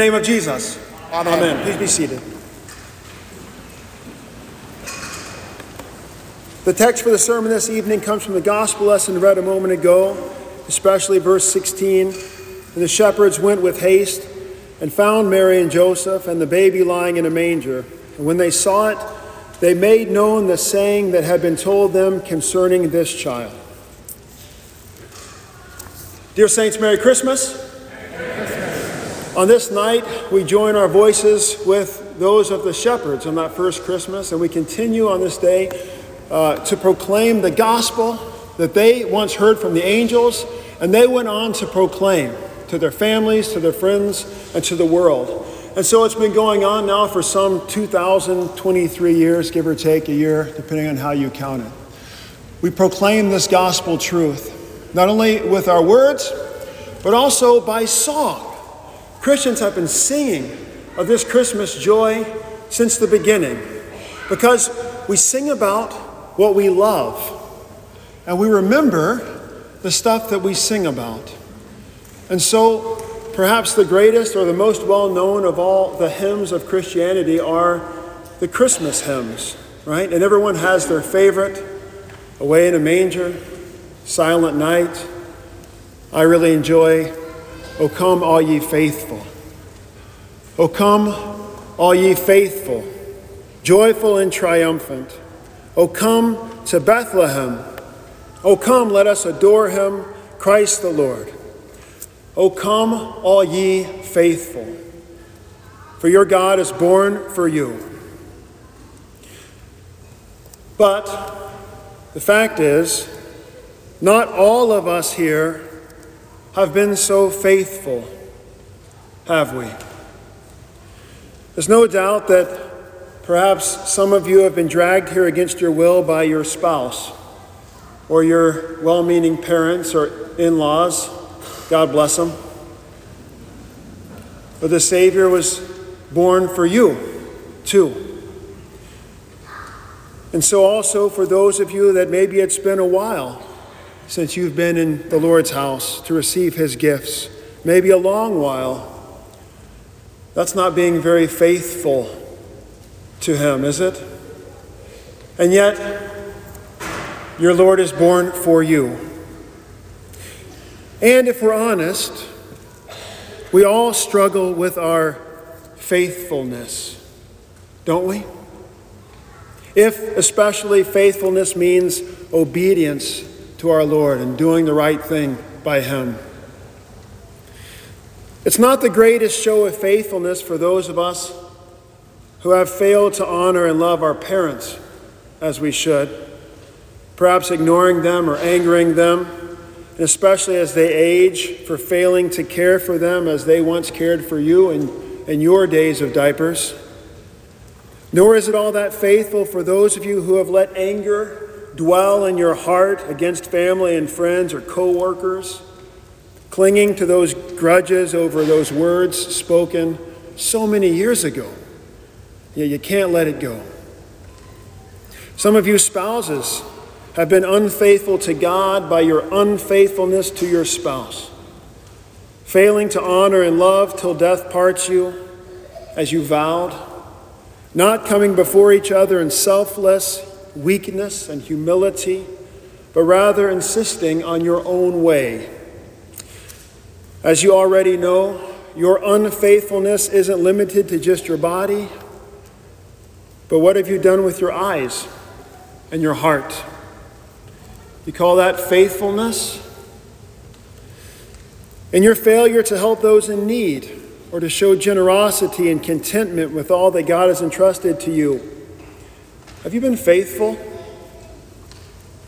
name of Jesus. Amen. Amen. Please be seated. The text for the sermon this evening comes from the gospel lesson read a moment ago, especially verse 16. And the shepherds went with haste and found Mary and Joseph and the baby lying in a manger. And when they saw it, they made known the saying that had been told them concerning this child. Dear Saints, Merry Christmas. On this night, we join our voices with those of the shepherds on that first Christmas, and we continue on this day uh, to proclaim the gospel that they once heard from the angels, and they went on to proclaim to their families, to their friends, and to the world. And so it's been going on now for some 2,023 years, give or take a year, depending on how you count it. We proclaim this gospel truth, not only with our words, but also by song. Christians have been singing of this Christmas joy since the beginning because we sing about what we love and we remember the stuff that we sing about. And so Perhaps the greatest or the most well known of all the hymns of Christianity are the Christmas hymns, right? And everyone has their favorite Away in a Manger, Silent Night. I really enjoy O come, all ye faithful. O come, all ye faithful, joyful and triumphant. O come to Bethlehem. O come, let us adore him, Christ the Lord. O come, all ye faithful, for your God is born for you. But the fact is, not all of us here have been so faithful, have we? There's no doubt that perhaps some of you have been dragged here against your will by your spouse or your well meaning parents or in laws God bless them. But the Savior was born for you, too. And so, also for those of you that maybe it's been a while since you've been in the Lord's house to receive His gifts, maybe a long while, that's not being very faithful to Him, is it? And yet, your Lord is born for you. And if we're honest, we all struggle with our faithfulness, don't we? If especially faithfulness means obedience to our Lord and doing the right thing by Him. It's not the greatest show of faithfulness for those of us who have failed to honor and love our parents as we should, perhaps ignoring them or angering them and especially as they age, for failing to care for them as they once cared for you in, in your days of diapers. Nor is it all that faithful for those of you who have let anger dwell in your heart against family and friends or coworkers, clinging to those grudges over those words spoken so many years ago. Yeah, you can't let it go. Some of you spouses have been unfaithful to God by your unfaithfulness to your spouse, failing to honor and love till death parts you as you vowed, not coming before each other in selfless weakness and humility, but rather insisting on your own way. As you already know, your unfaithfulness isn't limited to just your body, but what have you done with your eyes and your heart? You call that faithfulness? In your failure to help those in need or to show generosity and contentment with all that God has entrusted to you, have you been faithful?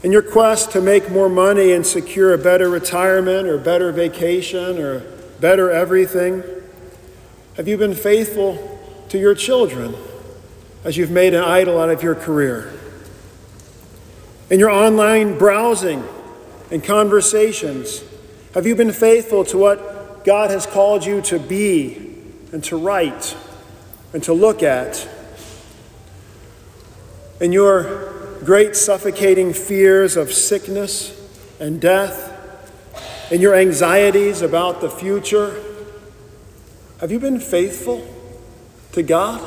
In your quest to make more money and secure a better retirement or better vacation or better everything, have you been faithful to your children as you've made an idol out of your career? In your online browsing and conversations, have you been faithful to what God has called you to be and to write and to look at? In your great suffocating fears of sickness and death, in your anxieties about the future, Have you been faithful to God?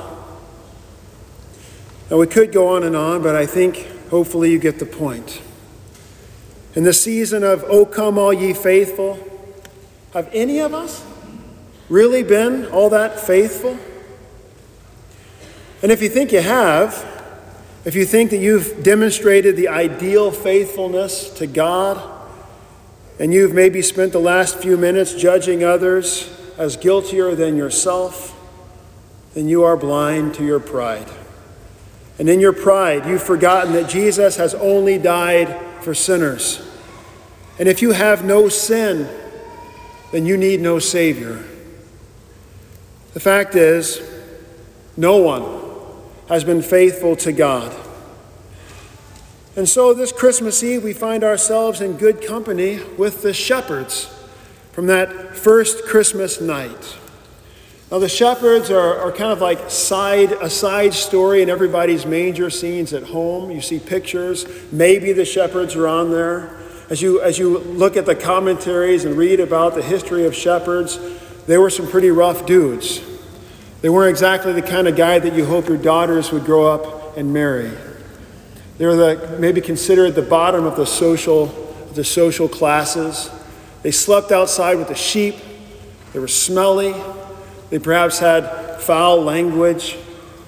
Now, we could go on and on, but I think hopefully you get the point. In the season of O come, all ye faithful, have any of us really been all that faithful? And if you think you have, if you think that you've demonstrated the ideal faithfulness to God, and you've maybe spent the last few minutes judging others as guiltier than yourself, then you are blind to your pride. And in your pride, you've forgotten that Jesus has only died for sinners. And if you have no sin, then you need no Savior. The fact is, no one has been faithful to God. And so this Christmas Eve, we find ourselves in good company with the shepherds from that first Christmas night. Now, the shepherds are, are kind of like side, a side story in everybody's manger scenes at home. You see pictures, maybe the shepherds are on there. As you, as you look at the commentaries and read about the history of shepherds, they were some pretty rough dudes. They weren't exactly the kind of guy that you hope your daughters would grow up and marry. They were the, maybe considered the bottom of the social, the social classes. They slept outside with the sheep. They were smelly. They perhaps had foul language.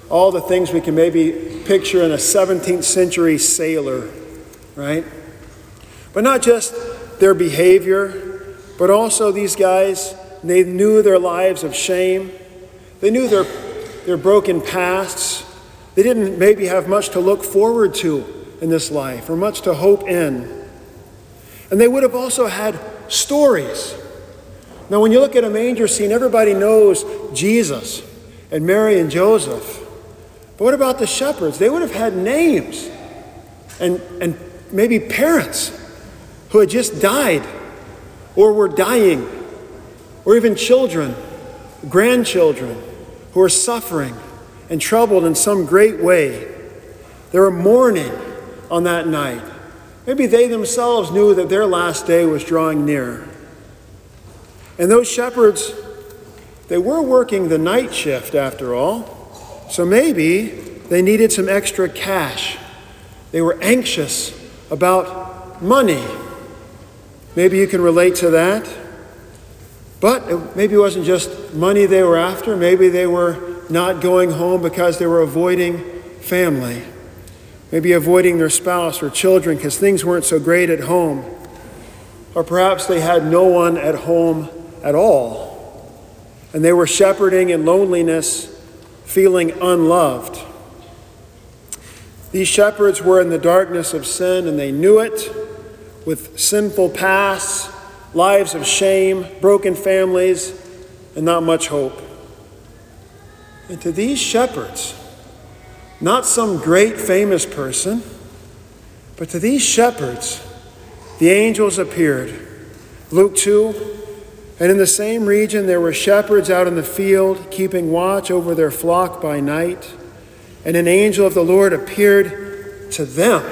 All the things we can maybe picture in a 17th century sailor, right? But not just their behavior, but also these guys, they knew their lives of shame. They knew their, their broken pasts. They didn't maybe have much to look forward to in this life or much to hope in. And they would have also had stories. Now, when you look at a manger scene, everybody knows Jesus and Mary and Joseph. But what about the shepherds? They would have had names and, and maybe parents who had just died or were dying, or even children, grandchildren who are suffering and troubled in some great way. They were mourning on that night. Maybe they themselves knew that their last day was drawing near. And those shepherds, they were working the night shift after all, so maybe they needed some extra cash. They were anxious about money. Maybe you can relate to that. But it, maybe it wasn't just money they were after. Maybe they were not going home because they were avoiding family. Maybe avoiding their spouse or children because things weren't so great at home. Or perhaps they had no one at home at all. And they were shepherding in loneliness, feeling unloved. These shepherds were in the darkness of sin and they knew it with sinful pasts, lives of shame, broken families, and not much hope. And to these shepherds, not some great famous person, but to these shepherds, the angels appeared. Luke 2 And in the same region there were shepherds out in the field, keeping watch over their flock by night. And an angel of the Lord appeared to them.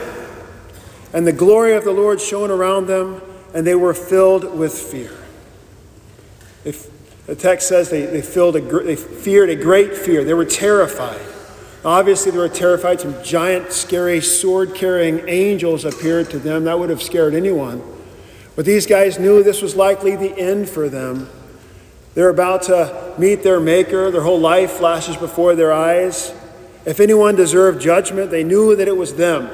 And the glory of the Lord shone around them, and they were filled with fear. If, the text says they, they, filled a, they feared a great fear. They were terrified. Obviously, they were terrified. Some giant, scary, sword carrying angels appeared to them. That would have scared anyone. But these guys knew this was likely the end for them. They're about to meet their Maker. Their whole life flashes before their eyes. If anyone deserved judgment, they knew that it was them,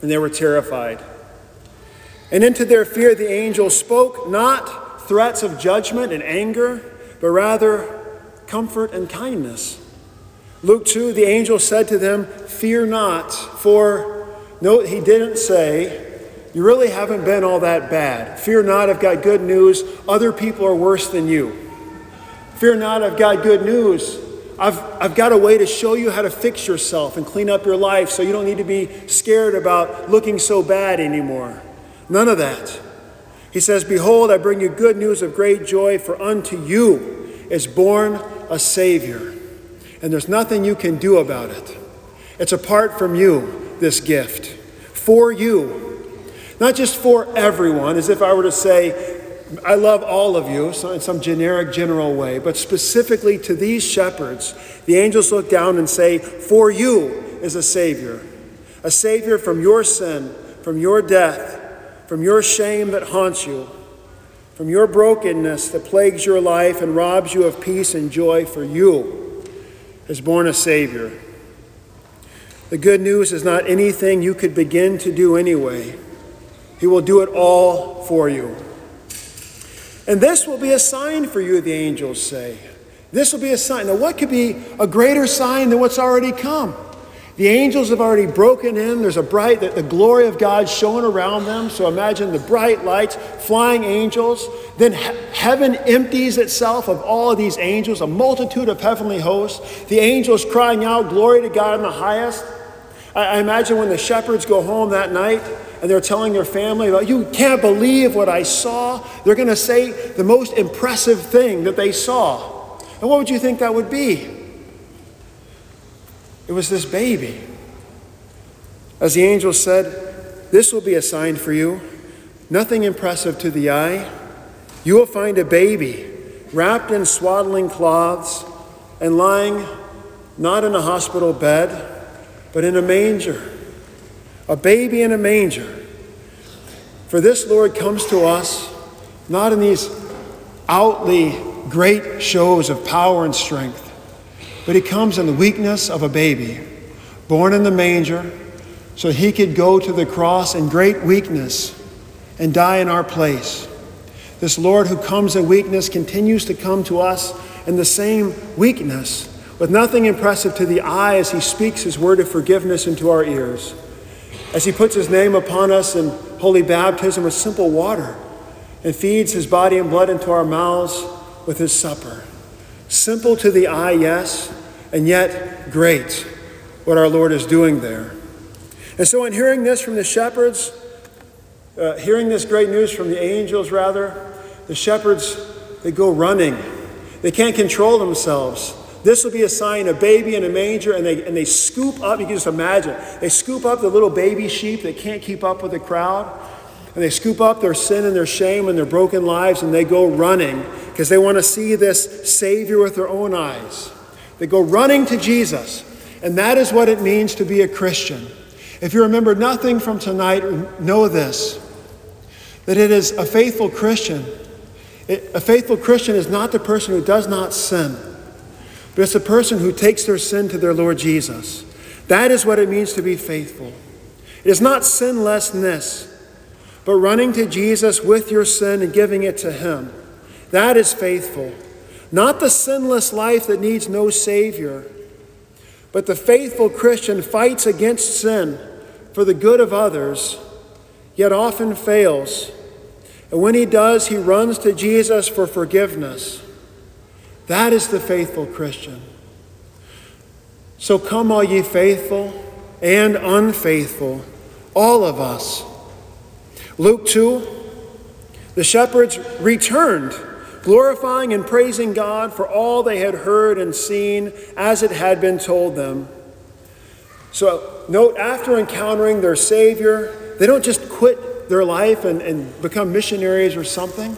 and they were terrified. And into their fear, the angel spoke not threats of judgment and anger, but rather comfort and kindness. Luke 2, the angel said to them, Fear not, for, note, he didn't say, You really haven't been all that bad. Fear not, I've got good news. Other people are worse than you. Fear not, I've got good news. I've, I've got a way to show you how to fix yourself and clean up your life so you don't need to be scared about looking so bad anymore. None of that. He says, Behold, I bring you good news of great joy, for unto you is born a Savior and there's nothing you can do about it. It's apart from you, this gift. For you. Not just for everyone, as if I were to say, I love all of you in some generic, general way, but specifically to these shepherds, the angels look down and say, For you is a Savior, a Savior from your sin, from your death, from your shame that haunts you, from your brokenness that plagues your life and robs you of peace and joy. For you has born a Savior. The good news is not anything you could begin to do anyway. He will do it all for you. And this will be a sign for you, the angels say. This will be a sign. Now, what could be a greater sign than what's already come? The angels have already broken in. There's a bright, the, the glory of God showing around them. So imagine the bright lights, flying angels. Then he- heaven empties itself of all of these angels, a multitude of heavenly hosts. The angels crying out, Glory to God in the highest. I, I imagine when the shepherds go home that night and they're telling their family about, you can't believe what I saw, they're going to say the most impressive thing that they saw. And what would you think that would be? It was this baby. As the angel said, This will be a sign for you. Nothing impressive to the eye. You will find a baby wrapped in swaddling cloths and lying not in a hospital bed, but in a manger a baby in a manger. For this Lord comes to us not in these outly great shows of power and strength, but he comes in the weakness of a baby, born in the manger, so he could go to the cross in great weakness and die in our place. This Lord who comes in weakness continues to come to us in the same weakness, with nothing impressive to the eye as he speaks his word of forgiveness into our ears as he puts his name upon us in holy baptism with simple water and feeds his body and blood into our mouths with his supper. Simple to the eye, yes, and yet great what our Lord is doing there. And so, in hearing this from the shepherds, uh, hearing this great news from the angels, rather, the shepherds, they go running. They can't control themselves. This will be a sign, a baby in a manger, and they, and they scoop up, you can just imagine, they scoop up the little baby sheep that can't keep up with the crowd, and they scoop up their sin and their shame and their broken lives, and they go running because they want to see this Savior with their own eyes. They go running to Jesus, and that is what it means to be a Christian. If you remember nothing from tonight, know this that it is a faithful Christian. It, a faithful Christian is not the person who does not sin but it's the person who takes their sin to their Lord Jesus. That is what it means to be faithful. It is not sinlessness, but running to Jesus with your sin and giving it to Him. That is faithful. Not the sinless life that needs no Savior, but the faithful Christian fights against sin for the good of others, yet often fails. And when he does, he runs to Jesus for forgiveness. That is the faithful Christian. So come, all ye faithful and unfaithful, all of us. Luke 2 The shepherds returned, glorifying and praising God for all they had heard and seen as it had been told them. So, note, after encountering their Savior, they don't just quit their life and, and become missionaries or something,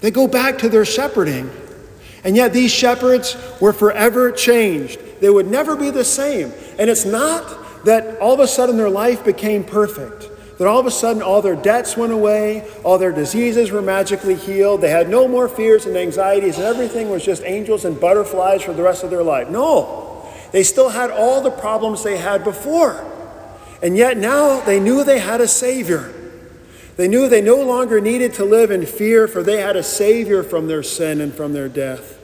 they go back to their shepherding. And yet these shepherds were forever changed. They would never be the same. And it's not that all of a sudden their life became perfect, that all of a sudden all their debts went away, all their diseases were magically healed, they had no more fears and anxieties, and everything was just angels and butterflies for the rest of their life. No, they still had all the problems they had before. And yet now they knew they had a Savior. They knew they no longer needed to live in fear, for they had a Savior from their sin and from their death.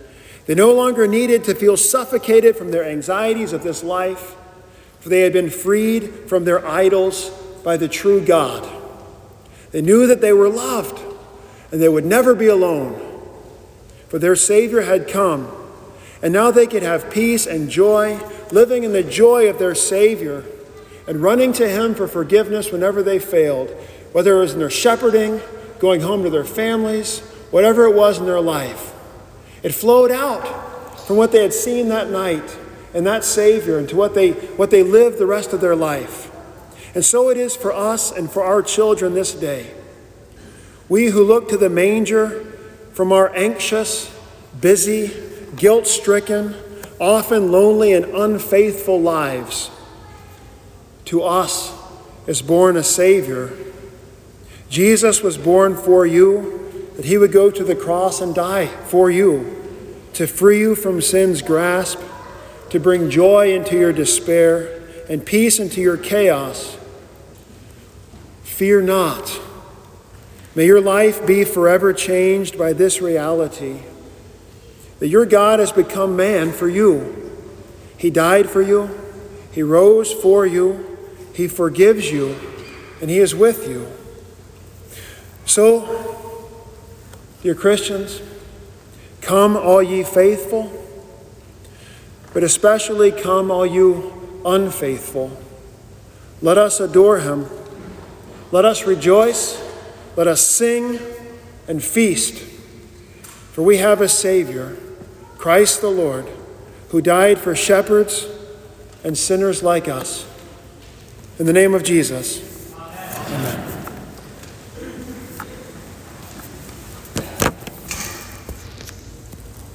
They no longer needed to feel suffocated from their anxieties of this life, for they had been freed from their idols by the true God. They knew that they were loved and they would never be alone, for their Savior had come. And now they could have peace and joy, living in the joy of their Savior and running to Him for forgiveness whenever they failed whether it was in their shepherding, going home to their families, whatever it was in their life. It flowed out from what they had seen that night and that Savior into what they, what they lived the rest of their life. And so it is for us and for our children this day. We who look to the manger from our anxious, busy, guilt stricken, often lonely and unfaithful lives, to us is born a Savior. Jesus was born for you, that he would go to the cross and die for you, to free you from sin's grasp, to bring joy into your despair and peace into your chaos. Fear not. May your life be forever changed by this reality that your God has become man for you. He died for you, He rose for you, He forgives you, and He is with you. So, dear Christians, come, all ye faithful, but especially come, all you unfaithful. Let us adore Him. Let us rejoice. Let us sing and feast. For we have a Savior, Christ the Lord, who died for shepherds and sinners like us. In the name of Jesus, amen. amen.